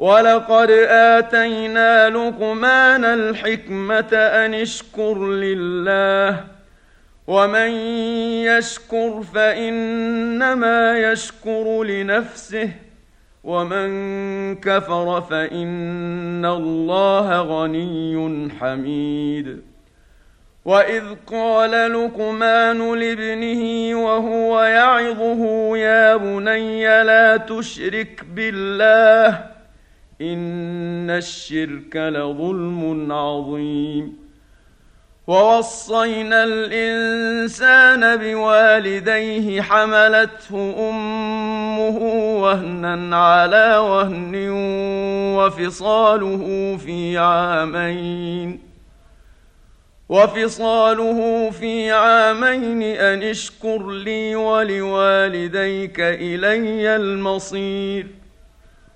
ولقد اتينا لقمان الحكمه ان اشكر لله ومن يشكر فانما يشكر لنفسه ومن كفر فان الله غني حميد واذ قال لقمان لابنه وهو يعظه يا بني لا تشرك بالله إن الشرك لظلم عظيم. ووصينا الإنسان بوالديه حملته أمه وهنا على وهن وفصاله في عامين. وفصاله في عامين أن اشكر لي ولوالديك إلي المصير.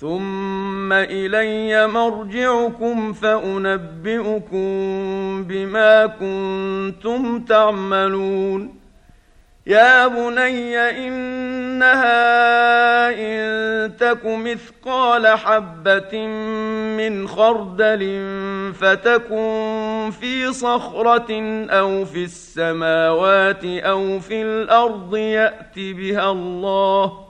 ثم الي مرجعكم فانبئكم بما كنتم تعملون يا بني انها ان تك مثقال حبه من خردل فتكن في صخره أو في السماوات أو في الأرض يات بها الله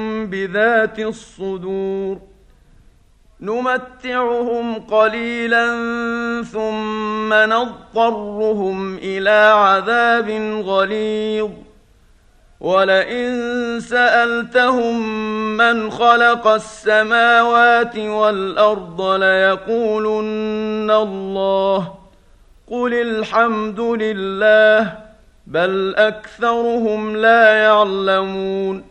بذات الصدور. نمتعهم قليلا ثم نضطرهم إلى عذاب غليظ. ولئن سألتهم من خلق السماوات والأرض ليقولن الله. قل الحمد لله بل أكثرهم لا يعلمون.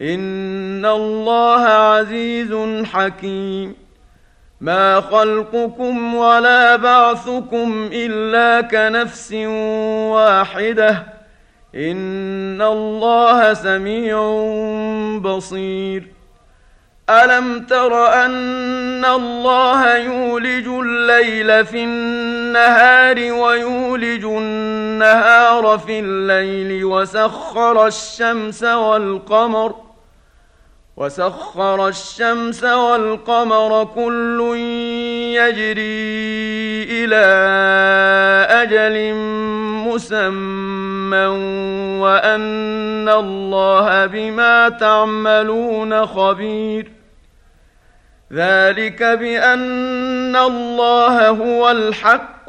ان الله عزيز حكيم. ما خلقكم ولا بعثكم الا كنفس واحدة. ان الله سميع بصير. الم تر ان الله يولج الليل في النهار ويولج النهار في الليل وسخر الشمس والقمر وسخر الشمس والقمر كل يجري إلى أجل مسمى وأن الله بما تعملون خبير. ذلك بأن الله هو الحق